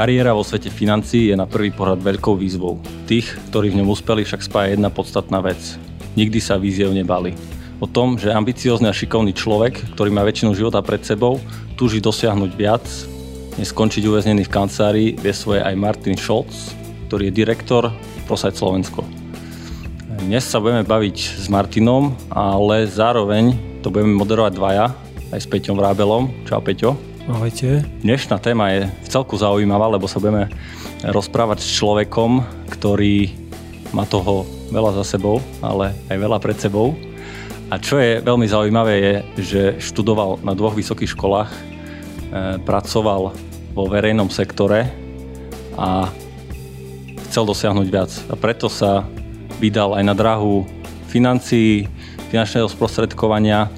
Kariéra vo svete financií je na prvý pohľad veľkou výzvou. Tých, ktorí v ňom uspeli, však spája jedna podstatná vec. Nikdy sa víziev nebali. O tom, že ambiciózny a šikovný človek, ktorý má väčšinu života pred sebou, túži dosiahnuť viac, než skončiť uväznený v kancelárii, vie svoje aj Martin Scholz, ktorý je direktor Prosaď Slovensko. Dnes sa budeme baviť s Martinom, ale zároveň to budeme moderovať dvaja, aj s Peťom Vrábelom. Čau Peťo. Ahojte. Dnešná téma je v celku zaujímavá, lebo sa budeme rozprávať s človekom, ktorý má toho veľa za sebou, ale aj veľa pred sebou. A čo je veľmi zaujímavé je, že študoval na dvoch vysokých školách, e, pracoval vo verejnom sektore a chcel dosiahnuť viac. A preto sa vydal aj na dráhu financií, finančného sprostredkovania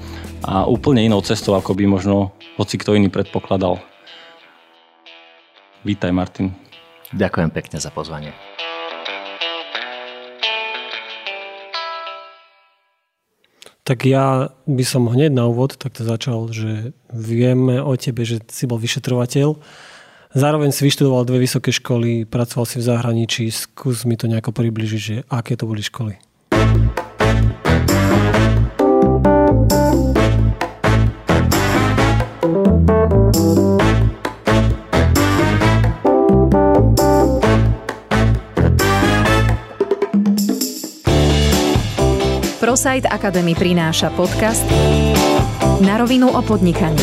a úplne inou cestou, ako by možno hoci kto iný predpokladal. Vítaj Martin. Ďakujem pekne za pozvanie. Tak ja by som hneď na úvod takto začal, že vieme o tebe, že si bol vyšetrovateľ. Zároveň si vyštudoval dve vysoké školy, pracoval si v zahraničí. Skús mi to nejako približiť, že aké to boli školy. ProSite Academy prináša podcast Na rovinu o podnikaní.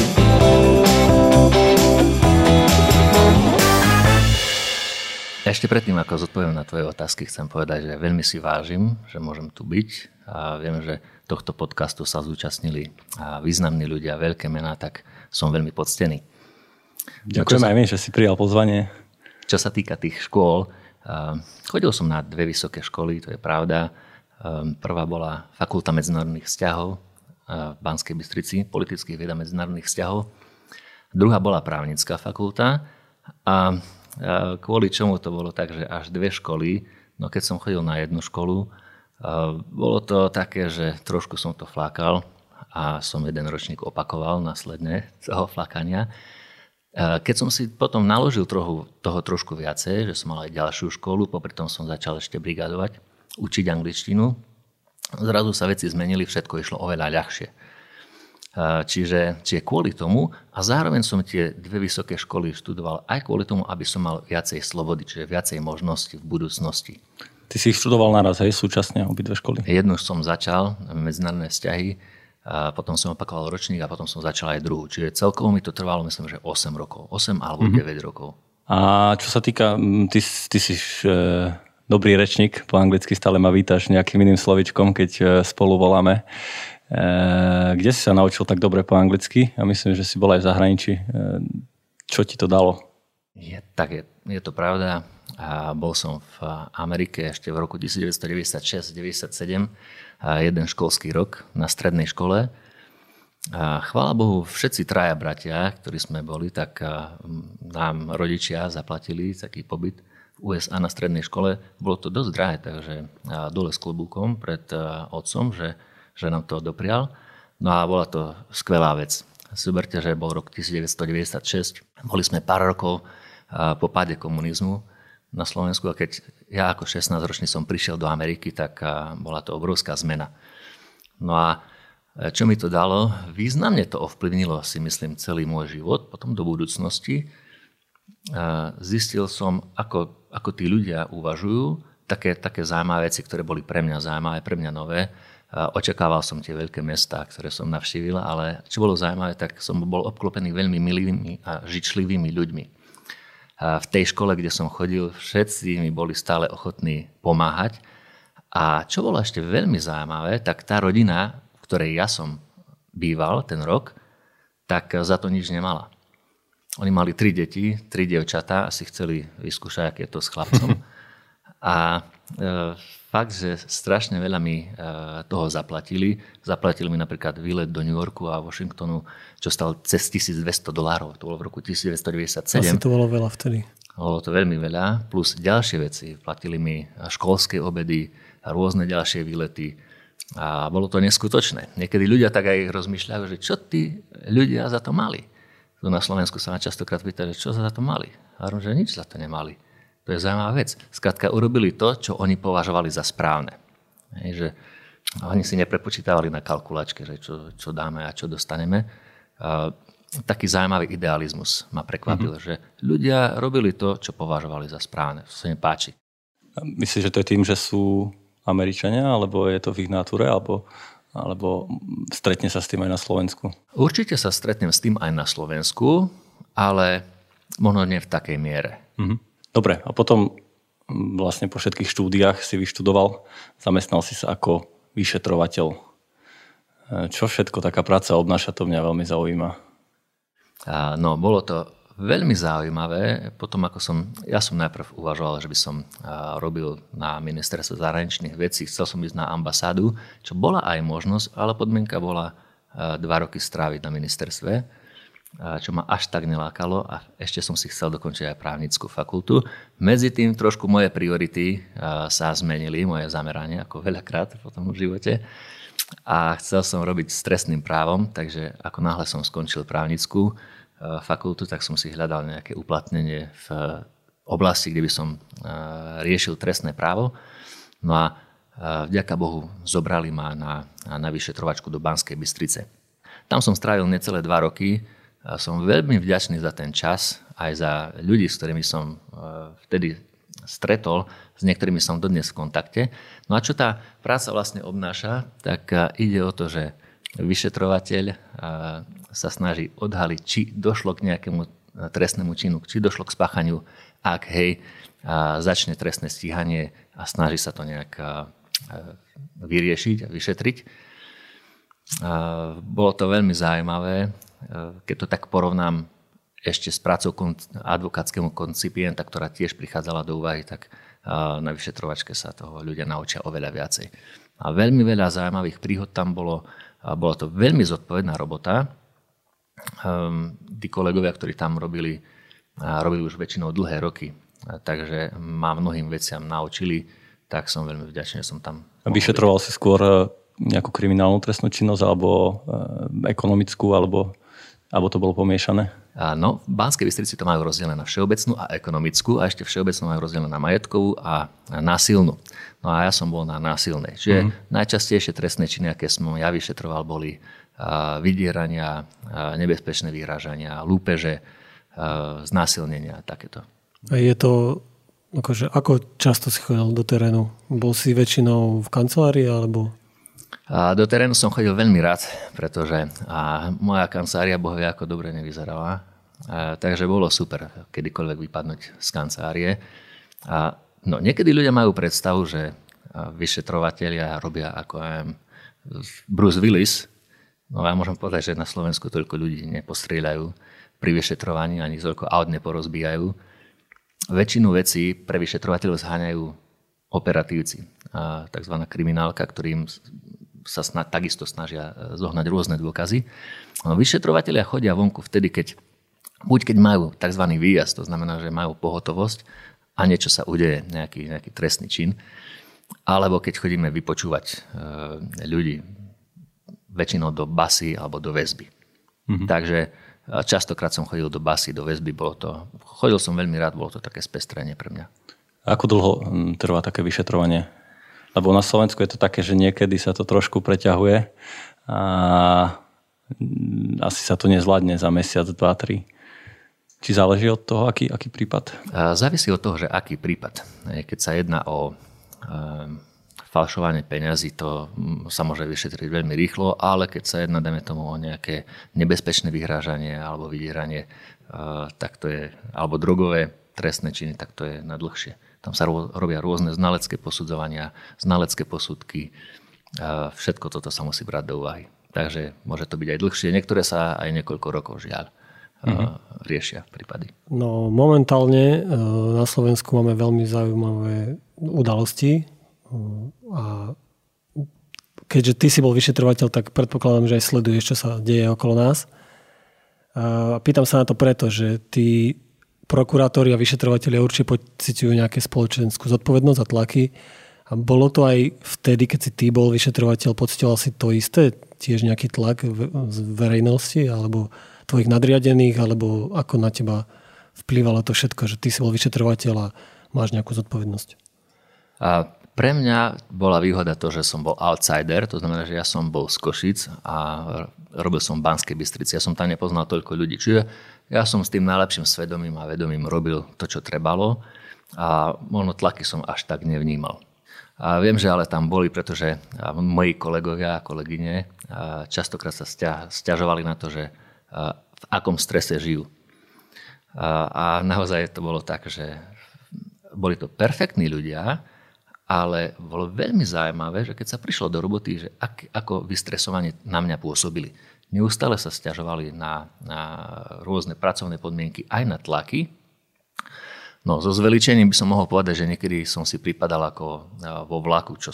Ešte predtým, ako zodpoviem na tvoje otázky, chcem povedať, že veľmi si vážim, že môžem tu byť a viem, že tohto podcastu sa zúčastnili významní ľudia, veľké mená, tak som veľmi poctený. Ďakujem aj my, že si prijal pozvanie. Čo sa týka tých škôl, chodil som na dve vysoké školy, to je pravda. Ehm, prvá bola Fakulta medzinárodných vzťahov v Banskej Bystrici, politických vied a medzinárodných vzťahov. Druhá bola právnická fakulta a kvôli čomu to bolo tak, že až dve školy, no keď som chodil na jednu školu, bolo to také, že trošku som to flákal a som jeden ročník opakoval následne toho flakania. Keď som si potom naložil trochu, toho trošku viacej, že som mal aj ďalšiu školu, popri tom som začal ešte brigadovať, učiť angličtinu. Zrazu sa veci zmenili, všetko išlo oveľa ľahšie. Čiže, čiže kvôli tomu a zároveň som tie dve vysoké školy študoval aj kvôli tomu, aby som mal viacej slobody, čiže viacej možností v budúcnosti. Ty si ich študoval naraz, hej, súčasne obidve školy? Jednu som začal, medzinárodné vzťahy, a potom som opakoval ročník a potom som začal aj druhú. Čiže celkovo mi to trvalo, myslím, že 8 rokov. 8 alebo mm-hmm. 9 rokov. A čo sa týka, ty, ty si e, dobrý rečník, po anglicky stále ma vítaš nejakým iným slovičkom, keď e, spolu voláme. E, kde si sa naučil tak dobre po anglicky? Ja myslím, že si bol aj v zahraničí. E, čo ti to dalo? Je, tak je, je to pravda. A bol som v Amerike ešte v roku 1996-97, jeden školský rok na strednej škole. A chvála Bohu, všetci traja bratia, ktorí sme boli, tak nám rodičia zaplatili taký pobyt USA na strednej škole, bolo to dosť drahé, takže dole s klobúkom pred otcom, že, že nám to doprial. No a bola to skvelá vec. Zoberte, že bol rok 1996, boli sme pár rokov po páde komunizmu na Slovensku a keď ja ako 16-ročný som prišiel do Ameriky, tak bola to obrovská zmena. No a e, čo mi to dalo? Významne to ovplyvnilo si myslím celý môj život, potom do budúcnosti. Zistil som, ako ako tí ľudia uvažujú, také, také zaujímavé veci, ktoré boli pre mňa zaujímavé, pre mňa nové. Očakával som tie veľké mestá, ktoré som navštívil, ale čo bolo zaujímavé, tak som bol obklopený veľmi milými a žičlivými ľuďmi. V tej škole, kde som chodil, všetci mi boli stále ochotní pomáhať. A čo bolo ešte veľmi zaujímavé, tak tá rodina, v ktorej ja som býval ten rok, tak za to nič nemala. Oni mali tri deti, tri dievčatá a si chceli vyskúšať, aké je to s chlapcom. A e, fakt, že strašne veľa mi e, toho zaplatili. Zaplatili mi napríklad výlet do New Yorku a Washingtonu, čo stal cez 1200 dolárov. To bolo v roku 1997. Asi to bolo veľa vtedy. Bolo to veľmi veľa, plus ďalšie veci. Platili mi školské obedy a rôzne ďalšie výlety. A bolo to neskutočné. Niekedy ľudia tak aj rozmýšľajú, že čo tí ľudia za to mali tu na Slovensku sa ma častokrát pýta, že čo za to mali. A hovorím, že nič za to nemali. To je zaujímavá vec. Skrátka, urobili to, čo oni považovali za správne. Hej, že oni si neprepočítavali na kalkulačke, že čo, čo dáme a čo dostaneme. A, taký zaujímavý idealizmus ma prekvapil, mm-hmm. že ľudia robili to, čo považovali za správne. To sa mi páči. Myslíš, že to je tým, že sú Američania, alebo je to v ich natúre, alebo, alebo stretne sa s tým aj na Slovensku? Určite sa stretnem s tým aj na Slovensku, ale možno nie v takej miere. Mm-hmm. Dobre, a potom vlastne po všetkých štúdiách si vyštudoval, zamestnal si sa ako vyšetrovateľ. E, čo všetko taká práca obnáša, to mňa veľmi zaujíma. No, bolo to veľmi zaujímavé. Potom ako som, ja som najprv uvažoval, že by som robil na ministerstve zahraničných vecí, chcel som ísť na ambasádu, čo bola aj možnosť, ale podmienka bola dva roky stráviť na ministerstve, čo ma až tak nelákalo a ešte som si chcel dokončiť aj právnickú fakultu. Medzi tým trošku moje priority sa zmenili, moje zameranie, ako veľakrát potom v živote a chcel som robiť s trestným právom, takže ako náhle som skončil právnickú fakultu, tak som si hľadal nejaké uplatnenie v oblasti, kde by som eh, riešil trestné právo. No a eh, vďaka Bohu zobrali ma na, na vyšetrovačku do Banskej Bystrice. Tam som strávil necelé dva roky. Som veľmi vďačný za ten čas, aj za ľudí, s ktorými som vtedy stretol, s niektorými som dodnes v kontakte. No a čo tá práca vlastne obnáša, tak ide o to, že vyšetrovateľ sa snaží odhaliť, či došlo k nejakému trestnému činu, či došlo k spáchaniu, ak hej, začne trestné stíhanie a snaží sa to nejak vyriešiť a vyšetriť. Bolo to veľmi zaujímavé, keď to tak porovnám ešte s prácou advokátskému koncipienta, ktorá tiež prichádzala do úvahy, tak na vyšetrovačke sa toho ľudia naučia oveľa viacej. A veľmi veľa zaujímavých príhod tam bolo. Bola to veľmi zodpovedná robota. Ehm, tí kolegovia, ktorí tam robili, robili už väčšinou dlhé roky. Takže ma mnohým veciam naučili, tak som veľmi vďačný, že som tam. A vyšetroval si skôr e, nejakú kriminálnu trestnú činnosť alebo e, ekonomickú, alebo, alebo to bolo pomiešané? No, v Banskej Bystrici to majú rozdelené na všeobecnú a ekonomickú a ešte všeobecnú majú rozdelené na majetkovú a násilnú. No a ja som bol na násilnej. Čiže mm. najčastejšie trestné činy, aké som ja vyšetroval, boli vydierania, nebezpečné vyhrážania, lúpeže, znásilnenia a takéto. A je to, akože, ako často si chodil do terénu? Bol si väčšinou v kancelárii alebo a do terénu som chodil veľmi rád, pretože a moja kancelária bohvie ako dobre nevyzerala. A, takže bolo super kedykoľvek vypadnúť z kancelárie. A, no, niekedy ľudia majú predstavu, že vyšetrovateľia robia ako aj Bruce Willis. No ja môžem povedať, že na Slovensku toľko ľudí nepostrieľajú pri vyšetrovaní, ani toľko aut neporozbijajú. Väčšinu vecí pre vyšetrovateľov zháňajú operatívci, tzv. kriminálka, ktorým sa snad, takisto snažia e, zohnať rôzne dôkazy. No, vyšetrovateľia chodia vonku vtedy, keď buď keď majú tzv. výjazd, to znamená, že majú pohotovosť a niečo sa udeje, nejaký, nejaký trestný čin, alebo keď chodíme vypočúvať e, ľudí väčšinou do basy alebo do väzby. Mm-hmm. Takže e, častokrát som chodil do basy, do väzby, bolo to, chodil som veľmi rád, bolo to také spestrenie pre mňa. Ako dlho trvá také vyšetrovanie? Lebo na Slovensku je to také, že niekedy sa to trošku preťahuje a asi sa to nezvládne za mesiac, dva, tri. Či záleží od toho, aký, aký prípad? Závisí od toho, že aký prípad. Keď sa jedná o falšovanie peňazí, to sa môže vyšetriť veľmi rýchlo, ale keď sa jedná, dajme tomu, o nejaké nebezpečné vyhrážanie alebo vydieranie, tak to je, alebo drogové trestné činy, tak to je na dlhšie. Tam sa robia rôzne znalecké posudzovania, znalecké posudky. Všetko toto sa musí brať do úvahy. Takže môže to byť aj dlhšie. Niektoré sa aj niekoľko rokov žiaľ mm-hmm. riešia prípady. No momentálne e, na Slovensku máme veľmi zaujímavé udalosti a keďže ty si bol vyšetrovateľ, tak predpokladám, že aj sleduješ, čo sa deje okolo nás. A pýtam sa na to preto, že ty prokurátori a vyšetrovateľia určite pocitujú nejaké spoločenskú zodpovednosť a tlaky. A bolo to aj vtedy, keď si ty bol vyšetrovateľ, pocitoval si to isté? Tiež nejaký tlak z verejnosti alebo tvojich nadriadených, alebo ako na teba vplývalo to všetko, že ty si bol vyšetrovateľ a máš nejakú zodpovednosť? A pre mňa bola výhoda to, že som bol outsider, to znamená, že ja som bol z Košic a robil som v Banskej Bystrici. Ja som tam nepoznal toľko ľudí. Čiže ja som s tým najlepším svedomím a vedomím robil to, čo trebalo a možno tlaky som až tak nevnímal. A viem, že ale tam boli, pretože moji kolegovia a kolegyne častokrát sa stiažovali na to, že v akom strese žijú. A naozaj to bolo tak, že boli to perfektní ľudia, ale bolo veľmi zaujímavé, že keď sa prišlo do roboty, že ak, ako vystresovanie na mňa pôsobili. Neustále sa stiažovali na, na rôzne pracovné podmienky, aj na tlaky, No, so zveličením by som mohol povedať, že niekedy som si pripadal ako vo vlaku, čo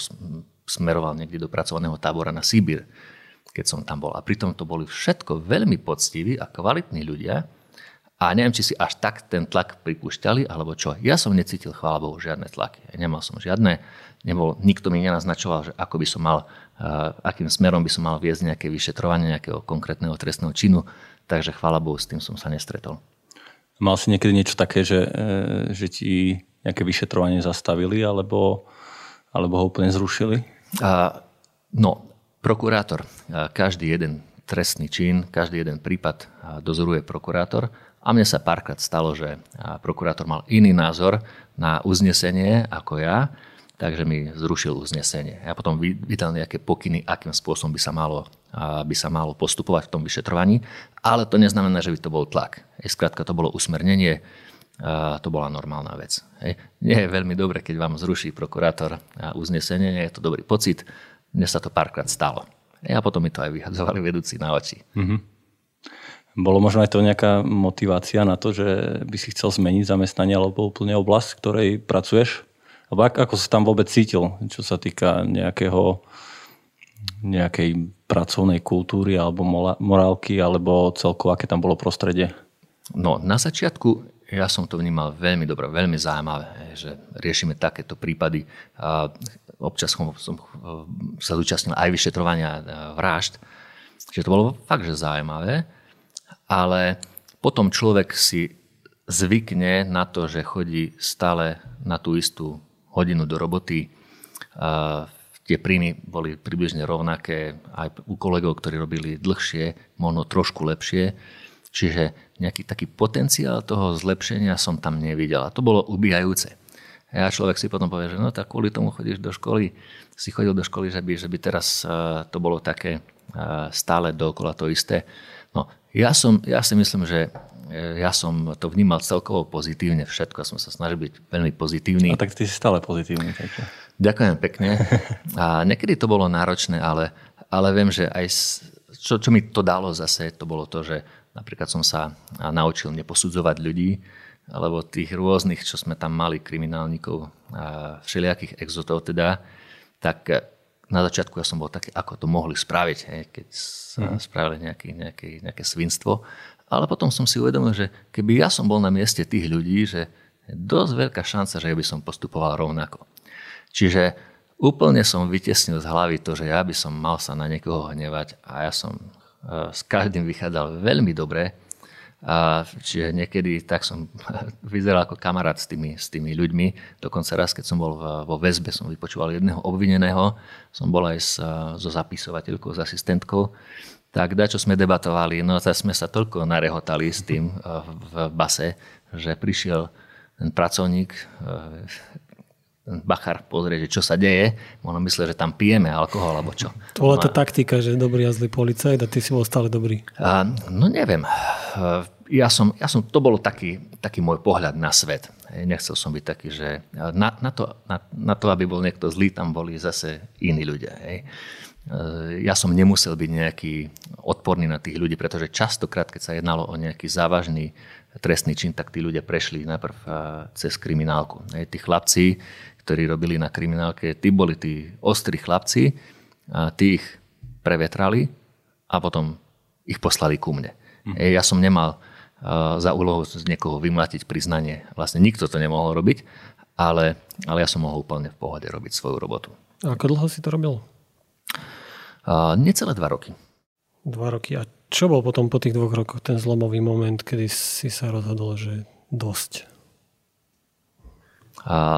smeroval niekde do pracovného tábora na Sibír, keď som tam bol. A pritom to boli všetko veľmi poctiví a kvalitní ľudia. A neviem, či si až tak ten tlak pripúšťali, alebo čo. Ja som necítil, chvála Bohu, žiadne tlaky. Nemal som žiadne, nebol, nikto mi nenaznačoval, že ako by som mal, akým smerom by som mal viesť nejaké vyšetrovanie nejakého konkrétneho trestného činu. Takže chvála Bohu, s tým som sa nestretol. Mal si niekedy niečo také, že, e, že ti nejaké vyšetrovanie zastavili alebo, alebo ho úplne zrušili? A, no, prokurátor, každý jeden trestný čin, každý jeden prípad dozoruje prokurátor a mne sa párkrát stalo, že prokurátor mal iný názor na uznesenie ako ja takže mi zrušil uznesenie. Ja potom vydal nejaké pokyny, akým spôsobom by sa malo, by sa malo postupovať v tom vyšetrovaní, ale to neznamená, že by to bol tlak. Skrátka to bolo usmernenie, to bola normálna vec. Nie je veľmi dobre, keď vám zruší prokurátor uznesenie, nie je to dobrý pocit. Mne sa to párkrát stalo. A potom mi to aj vyhadzovali vedúci na oči. Mm-hmm. Bolo možno aj to nejaká motivácia na to, že by si chcel zmeniť zamestnanie alebo úplne oblasť, v ktorej pracuješ? Alebo ako, sa tam vôbec cítil, čo sa týka nejakého nejakej pracovnej kultúry alebo morálky, alebo celkovo, aké tam bolo prostredie? No, na začiatku ja som to vnímal veľmi dobre, veľmi zaujímavé, že riešime takéto prípady. Občas som, som sa zúčastnil aj vyšetrovania vražd, čiže to bolo fakt, že zaujímavé, ale potom človek si zvykne na to, že chodí stále na tú istú hodinu do roboty. Tie príjmy boli približne rovnaké aj u kolegov, ktorí robili dlhšie, možno trošku lepšie. Čiže nejaký taký potenciál toho zlepšenia som tam nevidel. A to bolo ubíjajúce. A človek si potom povie, že no tak kvôli tomu chodíš do školy, si chodil do školy, že by, že by teraz to bolo také stále dookola to isté. Ja, som, ja si myslím, že E, ja som to vnímal celkovo pozitívne všetko. Ja som sa snažil byť veľmi pozitívny. A tak ty si stále pozitívny. Takže. Ďakujem pekne. A niekedy to bolo náročné, ale, ale viem, že aj čo, čo mi to dalo zase, to bolo to, že napríklad som sa naučil neposudzovať ľudí, alebo tých rôznych, čo sme tam mali, kriminálnikov a všelijakých exotov teda, tak na začiatku ja som bol taký, ako to mohli spraviť, hej, keď sa mm. spravili nejaké, nejaké, nejaké svinstvo. Ale potom som si uvedomil, že keby ja som bol na mieste tých ľudí, že je dosť veľká šanca, že by som postupoval rovnako. Čiže úplne som vytesnil z hlavy to, že ja by som mal sa na niekoho hnevať a ja som e, s každým vychádzal veľmi dobre. A čiže niekedy tak som vyzeral ako kamarát s tými, s tými ľuďmi. Dokonca raz, keď som bol vo väzbe, som vypočúval jedného obvineného. Som bol aj s, so zapisovateľkou, s asistentkou tak čo sme debatovali, no tak sme sa toľko narehotali s tým eh, v base, že prišiel ten pracovník, eh, ten bachar pozrieť, že čo sa deje. Ono myslel, že tam pijeme alkohol, alebo čo. To bola tá taktika, že dobrý a zlý policajt a ty si bol stále dobrý. A, no neviem. Ja som, ja som, to bolo taký, taký môj pohľad na svet. Nechcel som byť taký, že na, na, to, na, na to, aby bol niekto zlý, tam boli zase iní ľudia. Hej ja som nemusel byť nejaký odporný na tých ľudí, pretože častokrát, keď sa jednalo o nejaký závažný trestný čin, tak tí ľudia prešli najprv cez kriminálku. Tí chlapci, ktorí robili na kriminálke, tí boli tí ostrí chlapci, a tí ich prevetrali a potom ich poslali ku mne. Mm. Ja som nemal za úlohu z niekoho vymlatiť priznanie. Vlastne nikto to nemohol robiť, ale, ale ja som mohol úplne v pohode robiť svoju robotu. A ako dlho si to robil? necelé dva roky. Dva roky. A čo bol potom po tých dvoch rokoch ten zlomový moment, kedy si sa rozhodol, že dosť?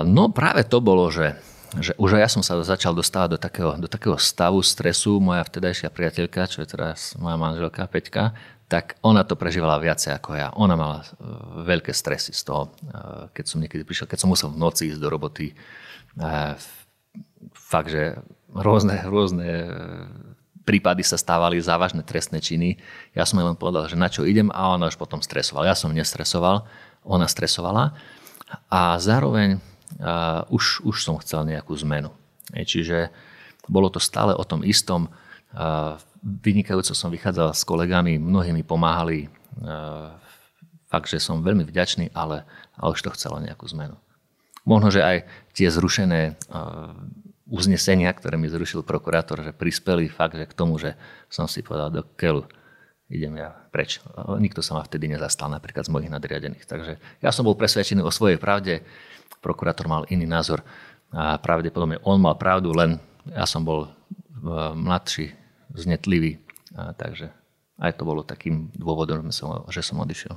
No práve to bolo, že, že už aj ja som sa začal dostávať do takého, do takého stavu stresu. Moja vtedajšia priateľka, čo je teraz moja manželka Peťka, tak ona to prežívala viacej ako ja. Ona mala e, veľké stresy z toho, e, keď som niekedy prišiel, keď som musel v noci ísť do roboty. E, fakt, že rôzne, rôzne prípady sa stávali závažné trestné činy. Ja som jej len povedal, že na čo idem a ona už potom stresovala. Ja som nestresoval, ona stresovala a zároveň uh, už, už som chcel nejakú zmenu. E, čiže bolo to stále o tom istom. Vynikajúco som vychádzal s kolegami, mnohí mi pomáhali. Fakt, že som veľmi vďačný, ale, ale už to chcelo nejakú zmenu. Možno, že aj tie zrušené uznesenia, ktoré mi zrušil prokurátor, že prispeli fakt že k tomu, že som si povedal do keľu idem ja preč. Nikto sa ma vtedy nezastal, napríklad z mojich nadriadených. Takže ja som bol presvedčený o svojej pravde, prokurátor mal iný názor a pravdepodobne on mal pravdu, len ja som bol e, mladší, znetlivý, a takže aj to bolo takým dôvodom, že som odišiel.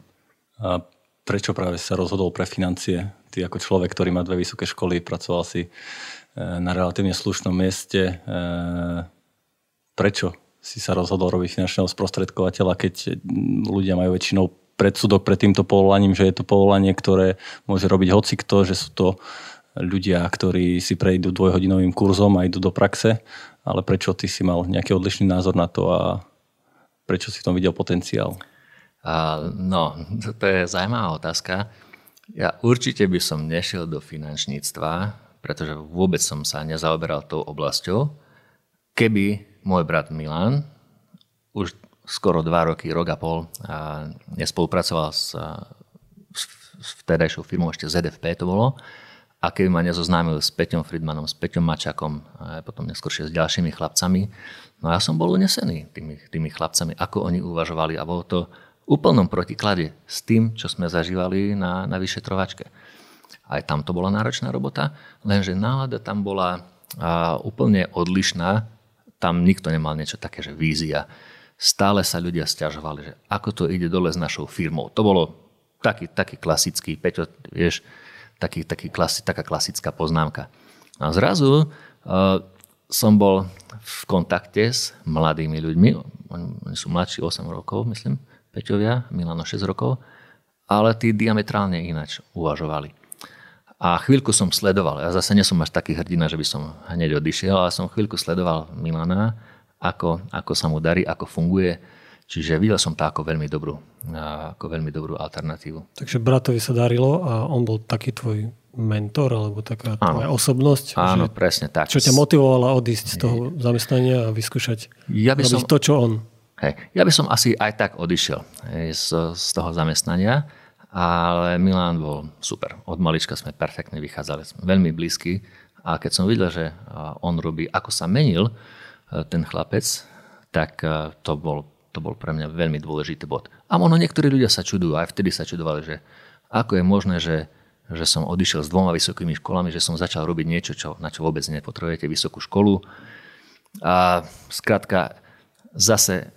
A prečo práve sa rozhodol pre financie? Ty ako človek, ktorý má dve vysoké školy, pracoval si e, na relatívne slušnom mieste. E, prečo si sa rozhodol robiť finančného sprostredkovateľa, keď ľudia majú väčšinou predsudok pred týmto povolaním, že je to povolanie, ktoré môže robiť hocikto, že sú to ľudia, ktorí si prejdú dvojhodinovým kurzom a idú do praxe, ale prečo ty si mal nejaký odlišný názor na to a prečo si v tom videl potenciál? Uh, no, to je zaujímavá otázka. Ja určite by som nešiel do finančníctva, pretože vôbec som sa nezaoberal tou oblasťou, keby môj brat Milan už skoro dva roky, rok a pol a nespolupracoval s, s vtedajšou firmou, ešte ZFP to bolo, a keby ma nezoznámil s Peťom Friedmanom, s Peťom Mačakom a potom neskôršie s ďalšími chlapcami, no ja som bol unesený tými, tými chlapcami, ako oni uvažovali. A bolo to úplnom protiklade s tým, čo sme zažívali na, na vyšetrovačke. Aj tam to bola náročná robota, lenže nálada tam bola a, úplne odlišná tam nikto nemal niečo také, že vízia. Stále sa ľudia stiažovali, že ako to ide dole s našou firmou. To bolo taký, taký klasický, Peťo, vieš, taký, taký klasi, taká klasická poznámka. A zrazu uh, som bol v kontakte s mladými ľuďmi, oni sú mladší 8 rokov, myslím, Peťovia, Milano 6 rokov, ale tí diametrálne ináč uvažovali. A chvíľku som sledoval, ja zase nesom až taký hrdina, že by som hneď odišiel, ale som chvíľku sledoval Milana, ako, ako sa mu darí, ako funguje. Čiže videl som to ako veľmi dobrú, ako veľmi dobrú alternatívu. Takže bratovi sa darilo a on bol taký tvoj mentor alebo taká tvoja Áno. osobnosť? Áno, že, presne tak. Čo ťa motivovalo odísť z toho zamestnania a vyskúšať ja by som, to, čo on? Hej, ja by som asi aj tak odišiel hej, z, z toho zamestnania ale Milan bol super. Od malička sme perfektne vychádzali, sme veľmi blízki a keď som videl, že on robí, ako sa menil e, ten chlapec, tak e, to bol, to bol pre mňa veľmi dôležitý bod. A možno niektorí ľudia sa čudujú, aj vtedy sa čudovali, že ako je možné, že, že som odišiel s dvoma vysokými školami, že som začal robiť niečo, čo, na čo vôbec nepotrebujete vysokú školu. A skrátka, zase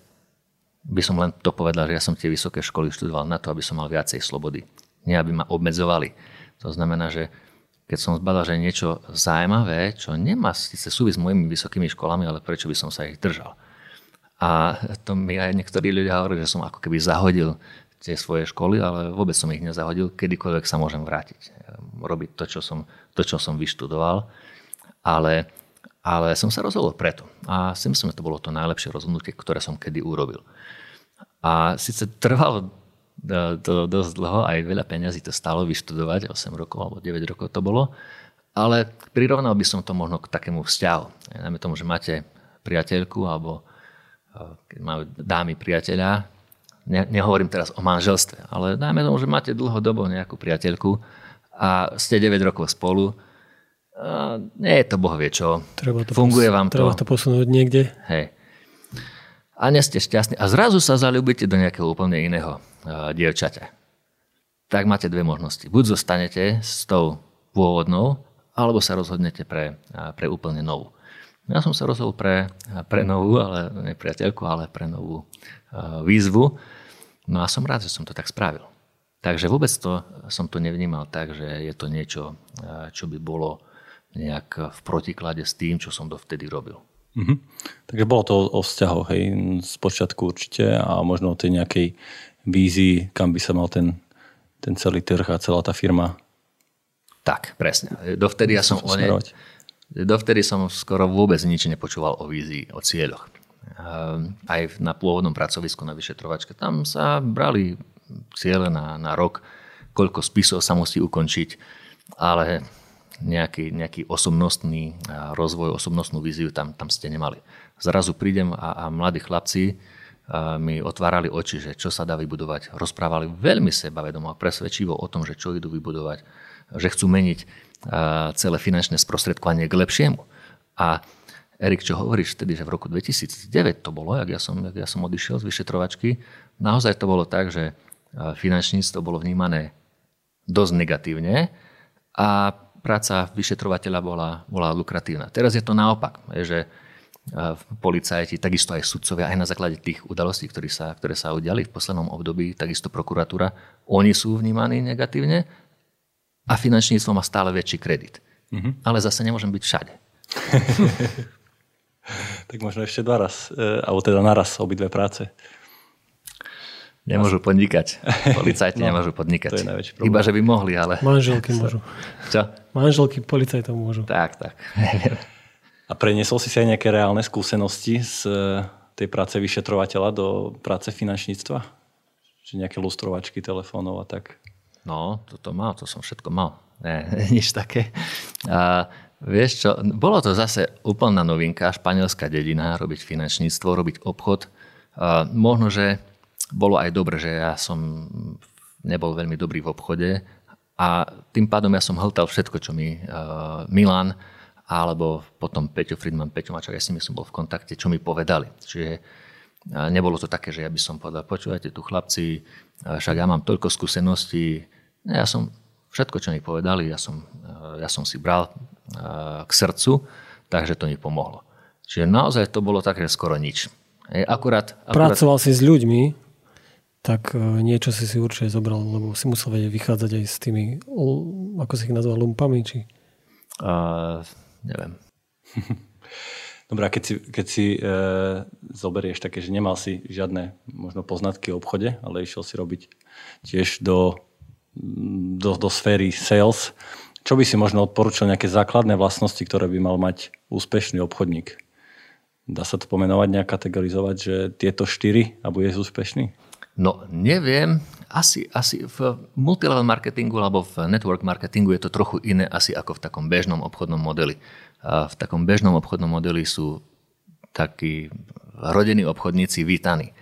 by som len to povedal, že ja som tie vysoké školy študoval na to, aby som mal viacej slobody. Nie, aby ma obmedzovali. To znamená, že keď som zbadal, že niečo zaujímavé, čo nemá síce súvisť s mojimi vysokými školami, ale prečo by som sa ich držal. A to mi aj niektorí ľudia hovorí, že som ako keby zahodil tie svoje školy, ale vôbec som ich nezahodil. Kedykoľvek sa môžem vrátiť. Robiť to, čo som, to, čo som vyštudoval. Ale, ale som sa rozhodol preto. A si myslím, že to bolo to najlepšie rozhodnutie, ktoré som kedy urobil. A síce trvalo to dosť dlho, aj veľa peňazí to stalo vyštudovať, 8 rokov alebo 9 rokov to bolo, ale prirovnal by som to možno k takému vzťahu. Najmä tomu, že máte priateľku alebo e, keď majú dámy priateľa, ne, nehovorím teraz o manželstve, ale dajme tomu, že máte dlhodobo nejakú priateľku a ste 9 rokov spolu, a nie je to boh vie čo. Treba to Funguje pos- vám to. Treba to posunúť niekde. Hej a nie ste šťastní a zrazu sa zalúbite do nejakého úplne iného uh, dievčaťa. Tak máte dve možnosti. Buď zostanete s tou pôvodnou, alebo sa rozhodnete pre, uh, pre úplne novú. Ja som sa rozhodol pre, pre novú, ale ne priateľku, ale pre novú uh, výzvu. No a som rád, že som to tak spravil. Takže vôbec to som to nevnímal tak, že je to niečo, čo by bolo nejak v protiklade s tým, čo som dovtedy robil. Mm-hmm. Takže bolo to o vzťahoch, hej, z počiatku určite a možno o tej nejakej vízii, kam by sa mal ten, ten celý trh a celá tá firma tak, presne. Dovtedy ja som o ne, dovtedy som skoro vôbec nič nepočúval o vízii, o cieľoch. Ehm, aj na pôvodnom pracovisku na vyšetrovačke, tam sa brali ciele na, na rok, koľko spisov sa musí ukončiť, ale nejaký, nejaký osobnostný rozvoj, osobnostnú víziu tam, tam ste nemali. Zrazu prídem a, a mladí chlapci mi otvárali oči, že čo sa dá vybudovať. Rozprávali veľmi sebavedomo a presvedčivo o tom, že čo idú vybudovať, že chcú meniť celé finančné sprostredkovanie k lepšiemu. A Erik, čo hovoríš vtedy, že v roku 2009 to bolo, jak ja som, jak ja som odišiel z vyšetrovačky, naozaj to bolo tak, že finančníctvo bolo vnímané dosť negatívne a práca vyšetrovateľa bola, bola lukratívna. Teraz je to naopak, že policajti, takisto aj sudcovia, aj na základe tých udalostí, ktoré sa, ktoré sa udiali v poslednom období, takisto prokuratúra, oni sú vnímaní negatívne a finančníctvo má stále väčší kredit. Mm-hmm. Ale zase nemôžem byť všade. tak možno ešte dva raz, e, alebo teda naraz obidve práce. Nemôžu podnikať. Policajti no, nemôžu podnikať. To je najväčší problém. Iba, že by mohli, ale... Manželky môžu. Čo? Manželky policajtov môžu. Tak, tak. A preniesol si si aj nejaké reálne skúsenosti z e, tej práce vyšetrovateľa do práce finančníctva? Či nejaké lustrovačky telefónov a tak? No, toto mal, to som všetko mal. Ne, nič také. A vieš čo, bolo to zase úplná novinka, španielská dedina, robiť finančníctvo, robiť obchod. A možno, že bolo aj dobre, že ja som nebol veľmi dobrý v obchode a tým pádom ja som hltal všetko, čo mi uh, Milan alebo potom Peťo Friedman, Peťo Mačak, ja s nimi som bol v kontakte, čo mi povedali. Čiže nebolo to také, že ja by som povedal, počúvajte tu chlapci, však ja mám toľko skúseností. Ja som všetko, čo mi povedali, ja som, ja som si bral k srdcu, takže to mi pomohlo. Čiže naozaj to bolo také skoro nič. Akurát, akurát... Pracoval si s ľuďmi, tak niečo si si určite zobral, lebo si musel vedieť vychádzať aj s tými, ako si ich nazval, lumpami, či... Uh, neviem. Dobre, keď si, keď si e, zoberieš také, že nemal si žiadne možno poznatky o obchode, ale išiel si robiť tiež do, do, do sféry sales, čo by si možno odporučil nejaké základné vlastnosti, ktoré by mal mať úspešný obchodník? Dá sa to pomenovať, nejak kategorizovať, že tieto štyri a budeš úspešný? No, neviem. Asi, asi v multilevel marketingu alebo v network marketingu je to trochu iné asi ako v takom bežnom obchodnom modeli. V takom bežnom obchodnom modeli sú takí rodení obchodníci vítaní.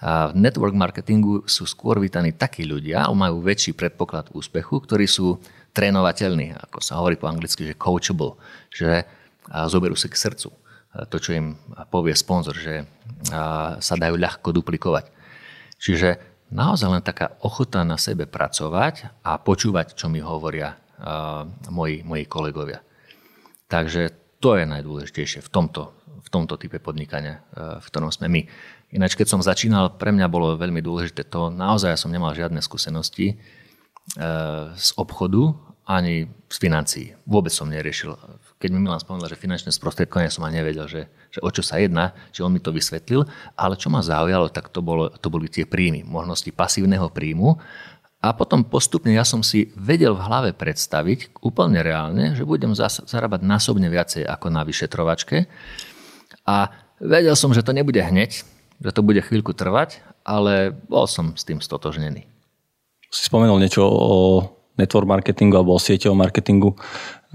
A v network marketingu sú skôr vítaní takí ľudia, majú väčší predpoklad úspechu, ktorí sú trénovateľní, ako sa hovorí po anglicky, že coachable, že zoberú si k srdcu to, čo im povie sponzor, že sa dajú ľahko duplikovať. Čiže naozaj len taká ochota na sebe pracovať a počúvať, čo mi hovoria uh, moji, moji kolegovia. Takže to je najdôležitejšie v tomto, v tomto type podnikania, uh, v ktorom sme my. Ináč, keď som začínal, pre mňa bolo veľmi dôležité to, naozaj som nemal žiadne skúsenosti uh, z obchodu ani z financií. Vôbec som neriešil keď mi Milan spomenul, že finančné sprostredkovanie som ani nevedel, že, že o čo sa jedná, že on mi to vysvetlil, ale čo ma zaujalo, tak to, bolo, to boli tie príjmy, možnosti pasívneho príjmu. A potom postupne ja som si vedel v hlave predstaviť úplne reálne, že budem zarábať násobne viacej ako na vyšetrovačke. A vedel som, že to nebude hneď, že to bude chvíľku trvať, ale bol som s tým stotožnený. Si spomenul niečo o network marketingu alebo o sieťovom marketingu.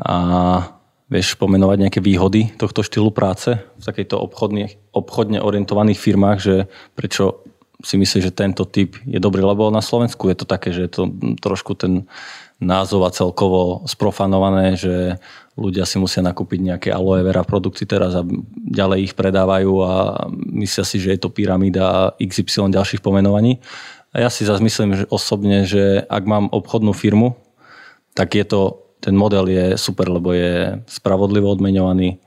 A Vieš pomenovať nejaké výhody tohto štýlu práce v takejto obchodne, obchodne orientovaných firmách, že prečo si myslíš, že tento typ je dobrý, lebo na Slovensku je to také, že je to trošku ten názov a celkovo sprofanované, že ľudia si musia nakúpiť nejaké aloe vera produkty teraz a ďalej ich predávajú a myslia si, že je to pyramída XY ďalších pomenovaní. A ja si zase myslím že osobne, že ak mám obchodnú firmu, tak je to ten model je super, lebo je spravodlivo odmeňovaný,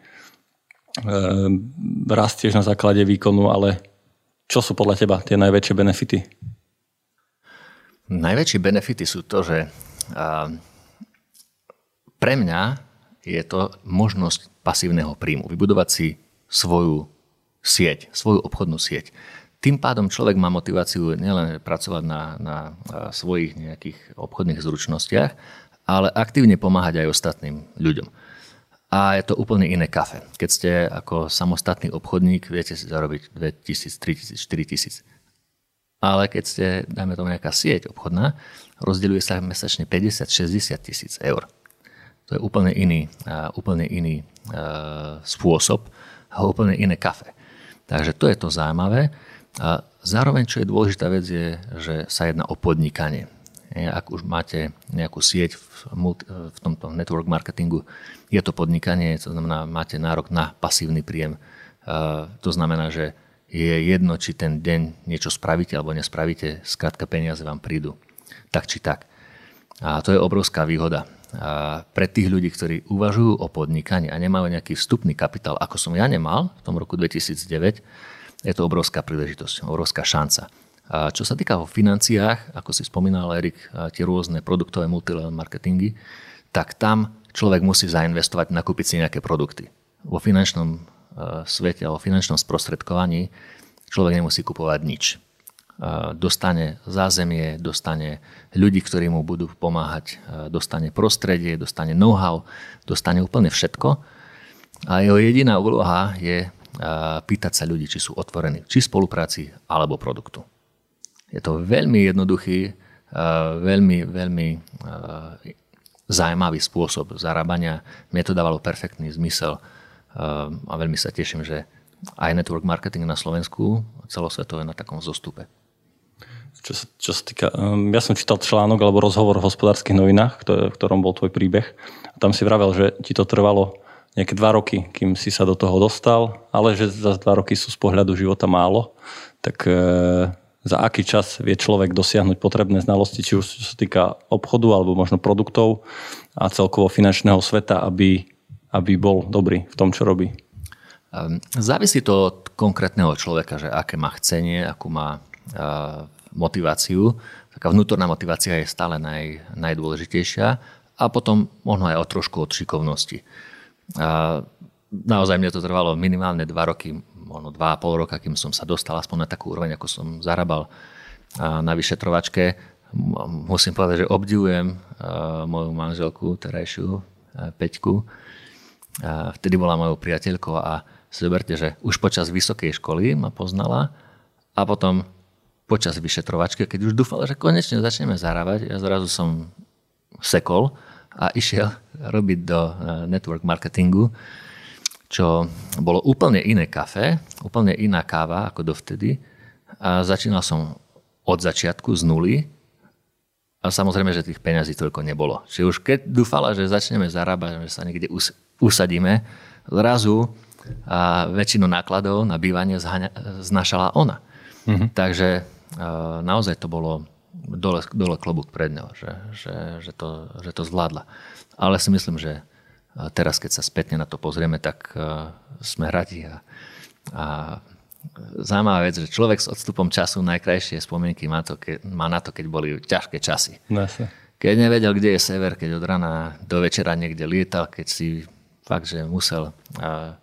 ehm, rastieš na základe výkonu, ale čo sú podľa teba tie najväčšie benefity? Najväčšie benefity sú to, že pre mňa je to možnosť pasívneho príjmu. Vybudovať si svoju sieť, svoju obchodnú sieť. Tým pádom človek má motiváciu nielen pracovať na, na svojich nejakých obchodných zručnostiach, ale aktívne pomáhať aj ostatným ľuďom. A je to úplne iné kafe. Keď ste ako samostatný obchodník, viete si zarobiť 2000, 3000, 4000. Ale keď ste, dajme tomu nejaká sieť obchodná, rozdeľuje sa mesačne 50-60 tisíc eur. To je úplne iný, úplne iný spôsob a úplne iné kafe. Takže to je to zaujímavé. A zároveň, čo je dôležitá vec, je, že sa jedná o podnikanie. Ak už máte nejakú sieť v, multi, v tomto network marketingu, je to podnikanie, to znamená, máte nárok na pasívny príjem. To znamená, že je jedno, či ten deň niečo spravíte alebo nespravíte, skrátka peniaze vám prídu. Tak či tak. A to je obrovská výhoda. A pre tých ľudí, ktorí uvažujú o podnikaní a nemajú nejaký vstupný kapitál, ako som ja nemal v tom roku 2009, je to obrovská príležitosť, obrovská šanca. A čo sa týka o financiách, ako si spomínal Erik, tie rôzne produktové multilevel marketingy, tak tam človek musí zainvestovať, nakúpiť si nejaké produkty. Vo finančnom svete alebo finančnom sprostredkovaní človek nemusí kupovať nič. Dostane zázemie, dostane ľudí, ktorí mu budú pomáhať, dostane prostredie, dostane know-how, dostane úplne všetko. A jeho jediná úloha je pýtať sa ľudí, či sú otvorení, či spolupráci alebo produktu. Je to veľmi jednoduchý, veľmi, veľmi zaujímavý spôsob zarábania. Mne to dávalo perfektný zmysel a veľmi sa teším, že aj network marketing na Slovensku celosvetové na takom zostupe. Čo sa, čo sa týka, um, ja som čítal článok alebo rozhovor v hospodárskych novinách, v ktorom bol tvoj príbeh. A tam si vravel, že ti to trvalo nejaké dva roky, kým si sa do toho dostal, ale že za dva roky sú z pohľadu života málo. Tak e, za aký čas vie človek dosiahnuť potrebné znalosti, či už čo sa týka obchodu alebo možno produktov a celkovo finančného sveta, aby aby bol dobrý v tom, čo robí? Ehm, závisí to od konkrétneho človeka, že aké má chcenie, akú má motiváciu. Taká vnútorná motivácia je stále naj, najdôležitejšia a potom možno aj o trošku od šikovnosti. A naozaj mne to trvalo minimálne 2 roky, možno 2,5 roka, kým som sa dostal aspoň na takú úroveň, ako som zarábal na vyšetrovačke. Musím povedať, že obdivujem moju manželku, terajšiu Peťku, vtedy bola mojou priateľkou a si zoberte, že už počas vysokej školy ma poznala a potom počas vyšetrovačky, keď už dúfala, že konečne začneme zarábať, ja zrazu som sekol a išiel robiť do e, network marketingu, čo bolo úplne iné kafe, úplne iná káva ako dovtedy. A začínal som od začiatku z nuly a samozrejme, že tých peňazí toľko nebolo. Čiže už keď dúfala, že začneme zarábať, že sa niekde usadíme, zrazu a väčšinu nákladov na bývanie znašala ona. Mm-hmm. Takže naozaj to bolo dole, dole klobúk pred ňou, že, že, že, to, že to zvládla. Ale si myslím, že teraz, keď sa spätne na to pozrieme, tak sme radi a, a zaujímavá vec, že človek s odstupom času najkrajšie spomienky má, to, ke, má na to, keď boli ťažké časy. Jasne. Keď nevedel, kde je sever, keď od rana do večera niekde lietal, keď si fakt, že musel uh,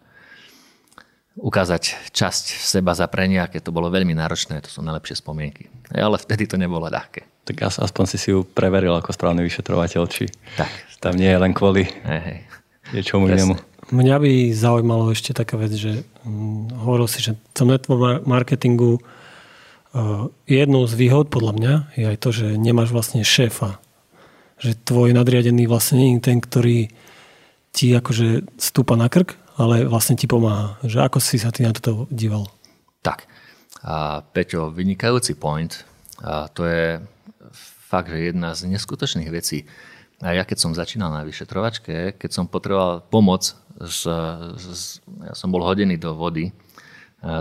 ukázať časť seba za prenia, keď to bolo veľmi náročné, to sú najlepšie spomienky. Ale vtedy to nebolo ľahké. Tak aspoň si si ju preveril ako správny vyšetrovateľ, či tak, tam nie je len kvôli hej, hej. niečomu inému. Mňa by zaujímalo ešte taká vec, že hm, hovoril si, že v tom network marketingu uh, jednou z výhod podľa mňa je aj to, že nemáš vlastne šéfa. Že tvoj nadriadený vlastne nie je ten, ktorý ti akože stúpa na krk, ale vlastne ti pomáha. Že ako si sa ty na toto díval? Tak. A Peťo, vynikajúci point. A to je fakt, že jedna z neskutočných vecí. A ja keď som začínal na vyšetrovačke, keď som potreboval pomoc z, z, ja som bol hodený do vody,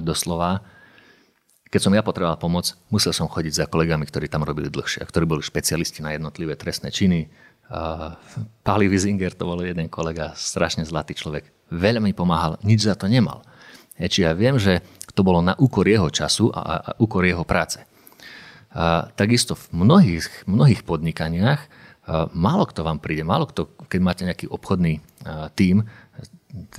doslova. Keď som ja potreboval pomoc, musel som chodiť za kolegami, ktorí tam robili dlhšie, a ktorí boli špecialisti na jednotlivé trestné činy. Pali Wiesinger, to bol jeden kolega, strašne zlatý človek. Veľa mi pomáhal, nič za to nemal. Či ja viem, že to bolo na úkor jeho času a, a úkor jeho práce. takisto v mnohých, mnohých podnikaniach málo kto vám príde, málo kto, keď máte nejaký obchodný tím,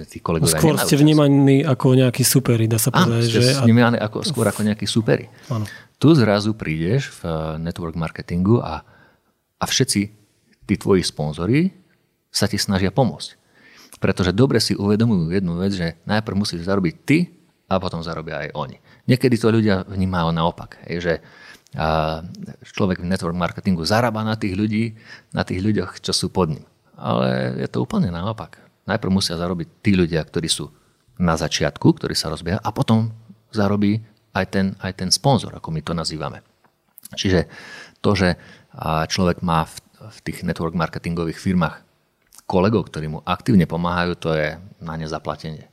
tí kolegovia Skôr ste vnímaní ako nejakí superi, dá sa povedať. Áno, vnímaní ako, skôr ako nejakí superi. Áno. Tu zrazu prídeš v network marketingu a, a všetci tí tvoji sponzori sa ti snažia pomôcť. Pretože dobre si uvedomujú jednu vec, že najprv musíš zarobiť ty a potom zarobia aj oni. Niekedy to ľudia vnímajú naopak. Že človek v network marketingu zarába na tých ľudí, na tých ľuďoch, čo sú pod ním. Ale je to úplne naopak. Najprv musia zarobiť tí ľudia, ktorí sú na začiatku, ktorí sa rozbieha a potom zarobí aj ten, aj ten sponzor, ako my to nazývame. Čiže to, že človek má v tých network marketingových firmách kolegov, ktorí mu aktívne pomáhajú, to je na nezaplatenie.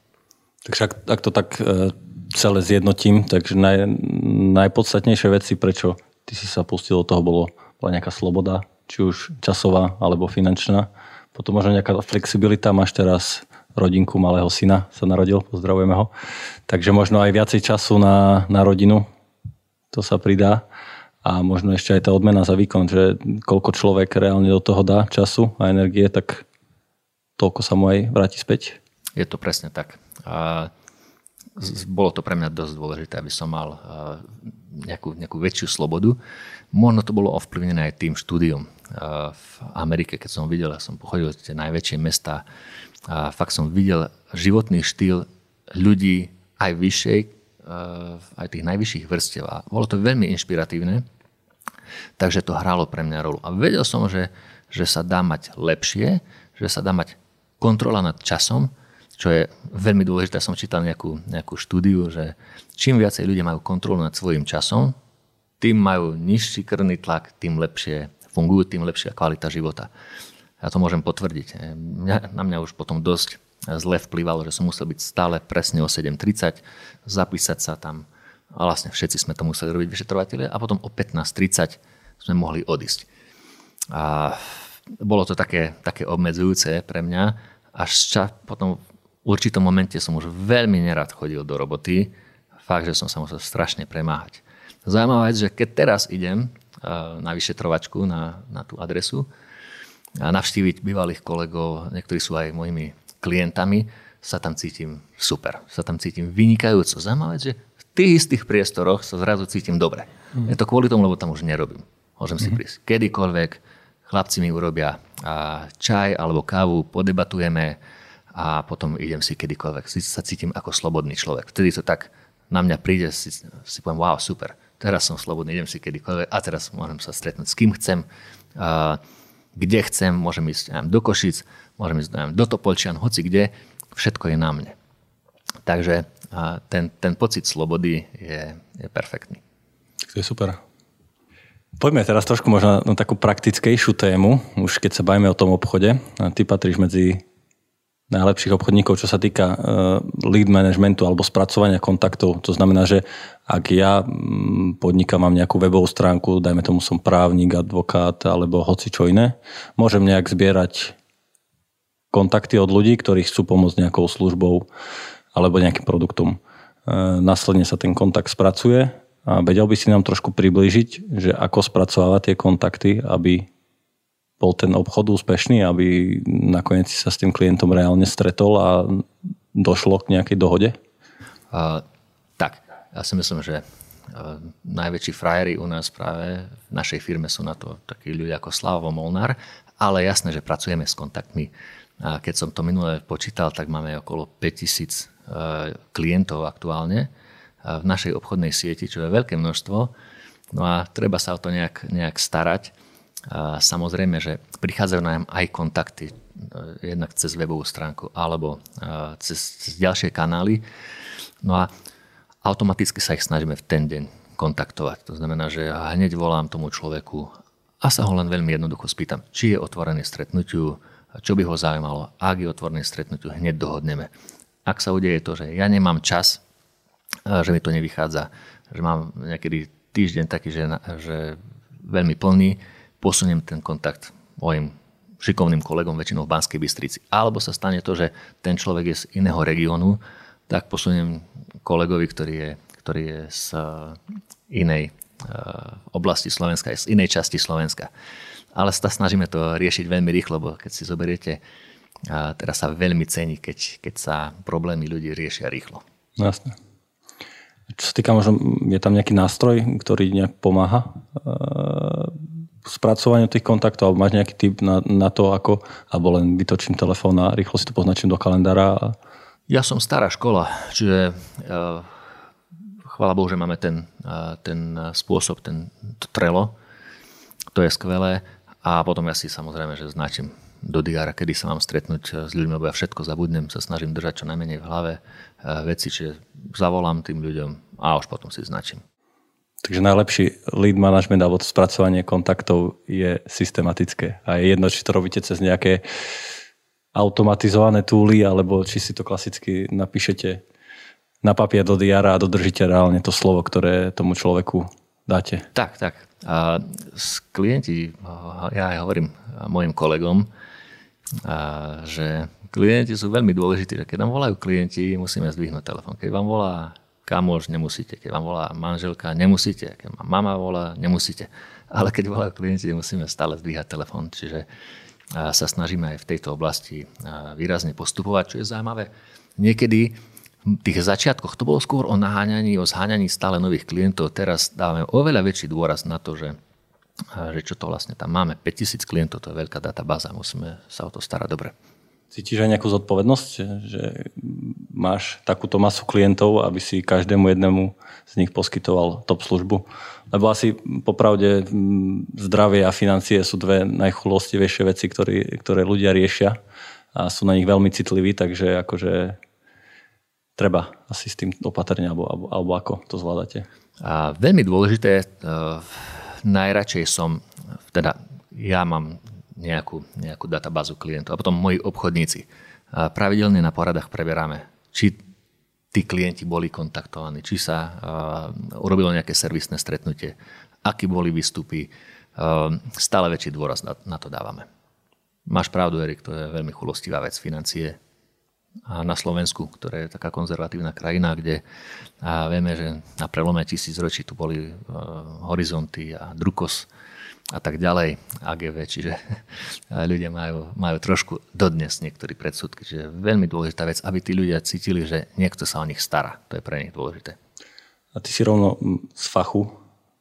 Takže ak, ak to tak e, celé zjednotím, takže naj, najpodstatnejšie veci, prečo ty si sa pustil do toho, bolo, bola nejaká sloboda, či už časová alebo finančná. Potom možno nejaká flexibilita, máš teraz rodinku malého syna, sa narodil, pozdravujeme ho. Takže možno aj viacej času na, na rodinu, to sa pridá. A možno ešte aj tá odmena za výkon, že koľko človek reálne do toho dá času a energie, tak toľko sa mu aj vráti späť. Je to presne tak. A bolo to pre mňa dosť dôležité, aby som mal nejakú, nejakú väčšiu slobodu. Možno to bolo ovplyvnené aj tým štúdiom. V Amerike, keď som videl, som pochodil tie najväčšie mesta, a fakt som videl životný štýl ľudí aj vyššej, aj tých najvyšších vrstiev. A bolo to veľmi inšpiratívne, takže to hralo pre mňa rolu. A vedel som, že, že sa dá mať lepšie, že sa dá mať kontrola nad časom, čo je veľmi dôležité. Som čítal nejakú, nejakú štúdiu, že čím viacej ľudia majú kontrolu nad svojim časom, tým majú nižší krvný tlak, tým lepšie fungujú, tým lepšia kvalita života. Ja to môžem potvrdiť. Mňa, na mňa už potom dosť zle vplyvalo, že som musel byť stále presne o 7.30, zapísať sa tam a vlastne všetci sme to museli robiť vyšetrovateľe a potom o 15.30 sme mohli odísť. A bolo to také, také obmedzujúce pre mňa, až ča, potom v určitom momente som už veľmi nerad chodil do roboty. Fakt, že som sa musel strašne premáhať. Zaujímavá vec, že keď teraz idem na vyšetrovačku na, na tú adresu a navštíviť bývalých kolegov, niektorí sú aj mojimi klientami, sa tam cítim super, sa tam cítim vynikajúco. Zaujímavé, že v tých istých priestoroch sa zrazu cítim dobre. Mm. Je to kvôli tomu, lebo tam už nerobím. Môžem mm. si mhm. prísť kedykoľvek, chlapci mi urobia čaj alebo kávu, podebatujeme a potom idem si kedykoľvek. Si sa cítim ako slobodný človek. Vtedy to tak na mňa príde, si, si poviem, wow, super, teraz som slobodný, idem si kedykoľvek a teraz môžem sa stretnúť s kým chcem, kde chcem, môžem ísť neviem, do Košic, môžem ísť neviem, do Topolčian, hoci kde, všetko je na mne. Takže ten, ten pocit slobody je, je perfektný. To je super. Poďme teraz trošku možno na takú praktickejšiu tému, už keď sa bavíme o tom obchode. Ty patríš medzi najlepších obchodníkov, čo sa týka uh, lead managementu alebo spracovania kontaktov. To znamená, že ak ja podnikám, mám nejakú webovú stránku, dajme tomu som právnik, advokát alebo hoci čo iné, môžem nejak zbierať kontakty od ľudí, ktorí chcú pomôcť nejakou službou alebo nejakým produktom. Uh, následne sa ten kontakt spracuje a vedel by si nám trošku priblížiť, že ako spracovávať tie kontakty, aby bol ten obchod úspešný, aby nakoniec sa s tým klientom reálne stretol a došlo k nejakej dohode? Uh, tak, ja si myslím, že uh, najväčší frajeri u nás práve v našej firme sú na to takí ľudia ako Slavo Molnár, ale jasné, že pracujeme s kontaktmi. A keď som to minule počítal, tak máme okolo 5000 uh, klientov aktuálne, v našej obchodnej sieti, čo je veľké množstvo. No a treba sa o to nejak, nejak starať. A samozrejme, že prichádzajú nám aj kontakty, e, jednak cez webovú stránku alebo e, cez, cez ďalšie kanály. No a automaticky sa ich snažíme v ten deň kontaktovať. To znamená, že hneď volám tomu človeku a sa ho len veľmi jednoducho spýtam, či je otvorený stretnutiu, čo by ho zaujímalo. Ak je otvorený stretnutiu, hneď dohodneme. Ak sa udeje to, že ja nemám čas že mi to nevychádza, že mám niekedy týždeň taký, že, že veľmi plný, posuniem ten kontakt mojim šikovným kolegom väčšinou v Banskej Bystrici. Alebo sa stane to, že ten človek je z iného regiónu, tak posuniem kolegovi, ktorý je, ktorý je z inej oblasti Slovenska, z inej časti Slovenska. Ale sa snažíme to riešiť veľmi rýchlo, bo keď si zoberiete, teraz sa veľmi cení, keď, keď sa problémy ľudí riešia rýchlo. Jasne. Čo sa týka, možno je tam nejaký nástroj, ktorý nejak pomáha spracovaniu tých kontaktov, alebo máš nejaký typ na, na to, ako, alebo len vytočím telefón a rýchlo si to poznačím do kalendára? Ja som stará škola, čiže uh, chvála Bohu, že máme ten, uh, ten spôsob, ten to trelo, to je skvelé a potom ja si samozrejme, že značím do diára, kedy sa mám stretnúť s ľuďmi, lebo ja všetko zabudnem, sa snažím držať čo najmenej v hlave uh, veci, čiže zavolám tým ľuďom a už potom si značím. Takže najlepší lead management alebo to spracovanie kontaktov je systematické. A je jedno, či to robíte cez nejaké automatizované túly, alebo či si to klasicky napíšete na papier do diara a dodržíte reálne to slovo, ktoré tomu človeku dáte. Tak, tak. A s klienti, ja aj hovorím mojim kolegom, a že klienti sú veľmi dôležití, že keď nám volajú klienti, musíme zdvihnúť telefón. Keď vám volá kamoš, nemusíte. Keď vám volá manželka, nemusíte. Keď vám mama volá, nemusíte. Ale keď volajú klienti, musíme stále zdvíhať telefón. Čiže sa snažíme aj v tejto oblasti výrazne postupovať, čo je zaujímavé. Niekedy v tých začiatkoch to bolo skôr o naháňaní, o zháňaní stále nových klientov. Teraz dávame oveľa väčší dôraz na to, že, že čo to vlastne tam máme. 5000 klientov, to je veľká databáza, musíme sa o to starať dobre. Cítiš aj nejakú zodpovednosť, že máš takúto masu klientov, aby si každému jednému z nich poskytoval top službu? Lebo asi popravde zdravie a financie sú dve najchulostivejšie veci, ktoré, ktoré ľudia riešia a sú na nich veľmi citliví, takže akože treba asi s tým opatrne, alebo, alebo, alebo ako to zvládate? A veľmi dôležité, uh, najradšej som, teda ja mám nejakú, nejakú databázu klientov. A potom moji obchodníci. Pravidelne na poradách preberáme, či tí klienti boli kontaktovaní, či sa uh, urobilo nejaké servisné stretnutie, aký boli výstupy. Uh, stále väčší dôraz na, na to dávame. Máš pravdu, Erik, to je veľmi chulostivá vec, financie. Na Slovensku, ktoré je taká konzervatívna krajina, kde a vieme, že na prelome tisíc ročí tu boli uh, horizonty a drukos a tak ďalej, AGV, čiže ľudia majú, majú trošku dodnes niektorí predsudky. Čiže veľmi dôležitá vec, aby tí ľudia cítili, že niekto sa o nich stará. To je pre nich dôležité. A ty si rovno z fachu,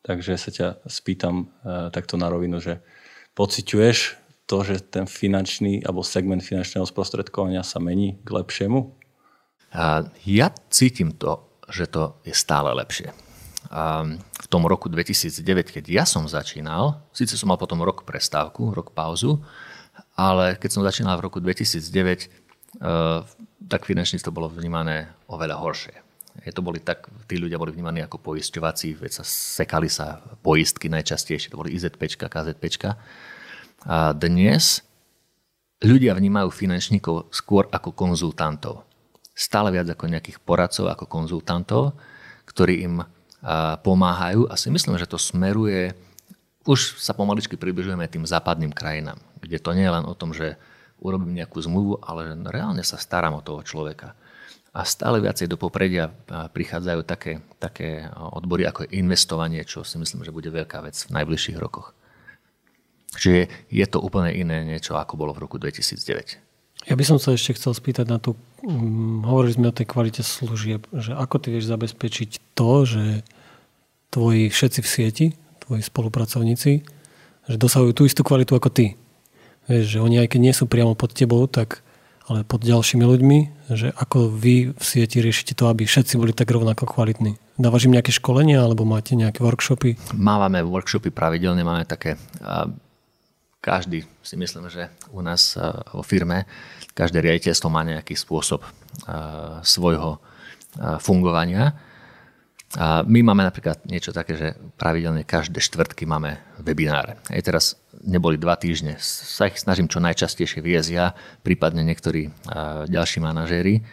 takže sa ťa spýtam e, takto na rovinu, že pociťuješ to, že ten finančný alebo segment finančného sprostredkovania sa mení k lepšiemu? Ja cítim to, že to je stále lepšie v tom roku 2009, keď ja som začínal, síce som mal potom rok prestávku, rok pauzu, ale keď som začínal v roku 2009, eh, tak finančníctvo bolo vnímané oveľa horšie. Je to boli tak, tí ľudia boli vnímaní ako poisťovací, veď sa sekali sa poistky najčastejšie, to boli IZP, KZP. A dnes ľudia vnímajú finančníkov skôr ako konzultantov. Stále viac ako nejakých poradcov, ako konzultantov, ktorí im pomáhajú a si myslím, že to smeruje, už sa pomaličky približujeme tým západným krajinám, kde to nie je len o tom, že urobím nejakú zmluvu, ale že reálne sa starám o toho človeka. A stále viacej do popredia prichádzajú také, také odbory ako investovanie, čo si myslím, že bude veľká vec v najbližších rokoch. Čiže je to úplne iné niečo, ako bolo v roku 2009. Ja by som sa ešte chcel spýtať na tú, um, hovorili sme o tej kvalite služieb, že ako ty vieš zabezpečiť to, že tvoji všetci v sieti, tvoji spolupracovníci, že dosahujú tú istú kvalitu ako ty. Vieš, že oni aj keď nie sú priamo pod tebou, tak ale pod ďalšími ľuďmi, že ako vy v sieti riešite to, aby všetci boli tak rovnako kvalitní. Dávaš im nejaké školenia alebo máte nejaké workshopy? Máme workshopy pravidelne, máme také každý si myslím, že u nás eh, vo firme, každé riaditeľstvo má nejaký spôsob eh, svojho eh, fungovania. My máme napríklad niečo také, že pravidelne každé štvrtky máme webináre. Aj teraz neboli dva týždne, sa ich snažím čo najčastejšie viesť ja, prípadne niektorí ďalší manažéri.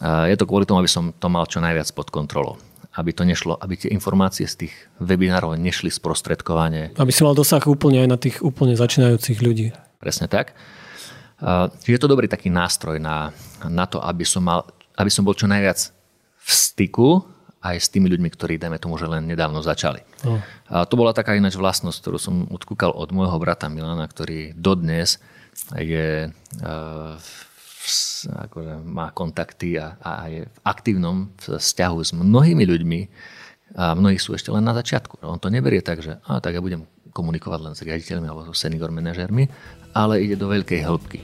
Je to kvôli tomu, aby som to mal čo najviac pod kontrolou aby to nešlo, aby tie informácie z tých webinárov nešli sprostredkovanie. Aby si mal dosah úplne aj na tých úplne začínajúcich ľudí. Presne tak. Čiže je to dobrý taký nástroj na, na to, aby som, mal, aby som bol čo najviac v styku aj s tými ľuďmi, ktorí, dajme tomu, že len nedávno začali. Oh. A to bola taká ináč vlastnosť, ktorú som odkúkal od môjho brata Milana, ktorý dodnes je, uh, akože má kontakty a, a je v aktívnom vzťahu s mnohými ľuďmi a mnohí sú ešte len na začiatku. On to neberie tak, že a, tak ja budem komunikovať len s riaditeľmi alebo s senior manažermi, ale ide do veľkej hĺbky.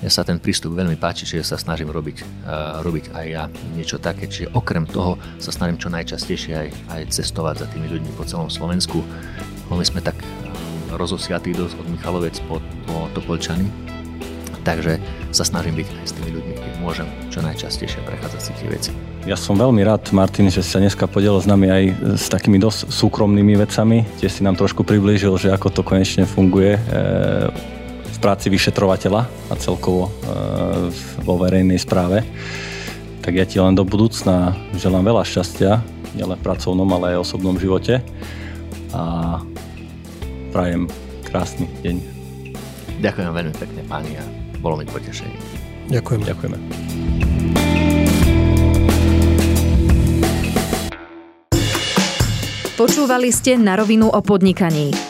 Mne sa ten prístup veľmi páči, čiže sa snažím robiť, uh, robiť aj ja niečo také. Čiže okrem toho sa snažím čo najčastejšie aj, aj cestovať za tými ľuďmi po celom Slovensku. My sme tak rozosiatí dosť od Michalovec po, po Topolčany, takže sa snažím byť aj s tými ľuďmi, keď môžem čo najčastejšie prechádzať si tie veci. Ja som veľmi rád, Martin, že sa dneska podiel s nami aj s takými dosť súkromnými vecami. Tiež si nám trošku priblížil, že ako to konečne funguje e, práci vyšetrovateľa a celkovo e, vo verejnej správe. Tak ja ti len do budúcna želám veľa šťastia, nielen v pracovnom, ale aj v osobnom živote a prajem krásny deň. Ďakujem veľmi pekne páni a bolo mi potešenie. Ďakujem. Ďakujeme. Počúvali ste na rovinu o podnikaní.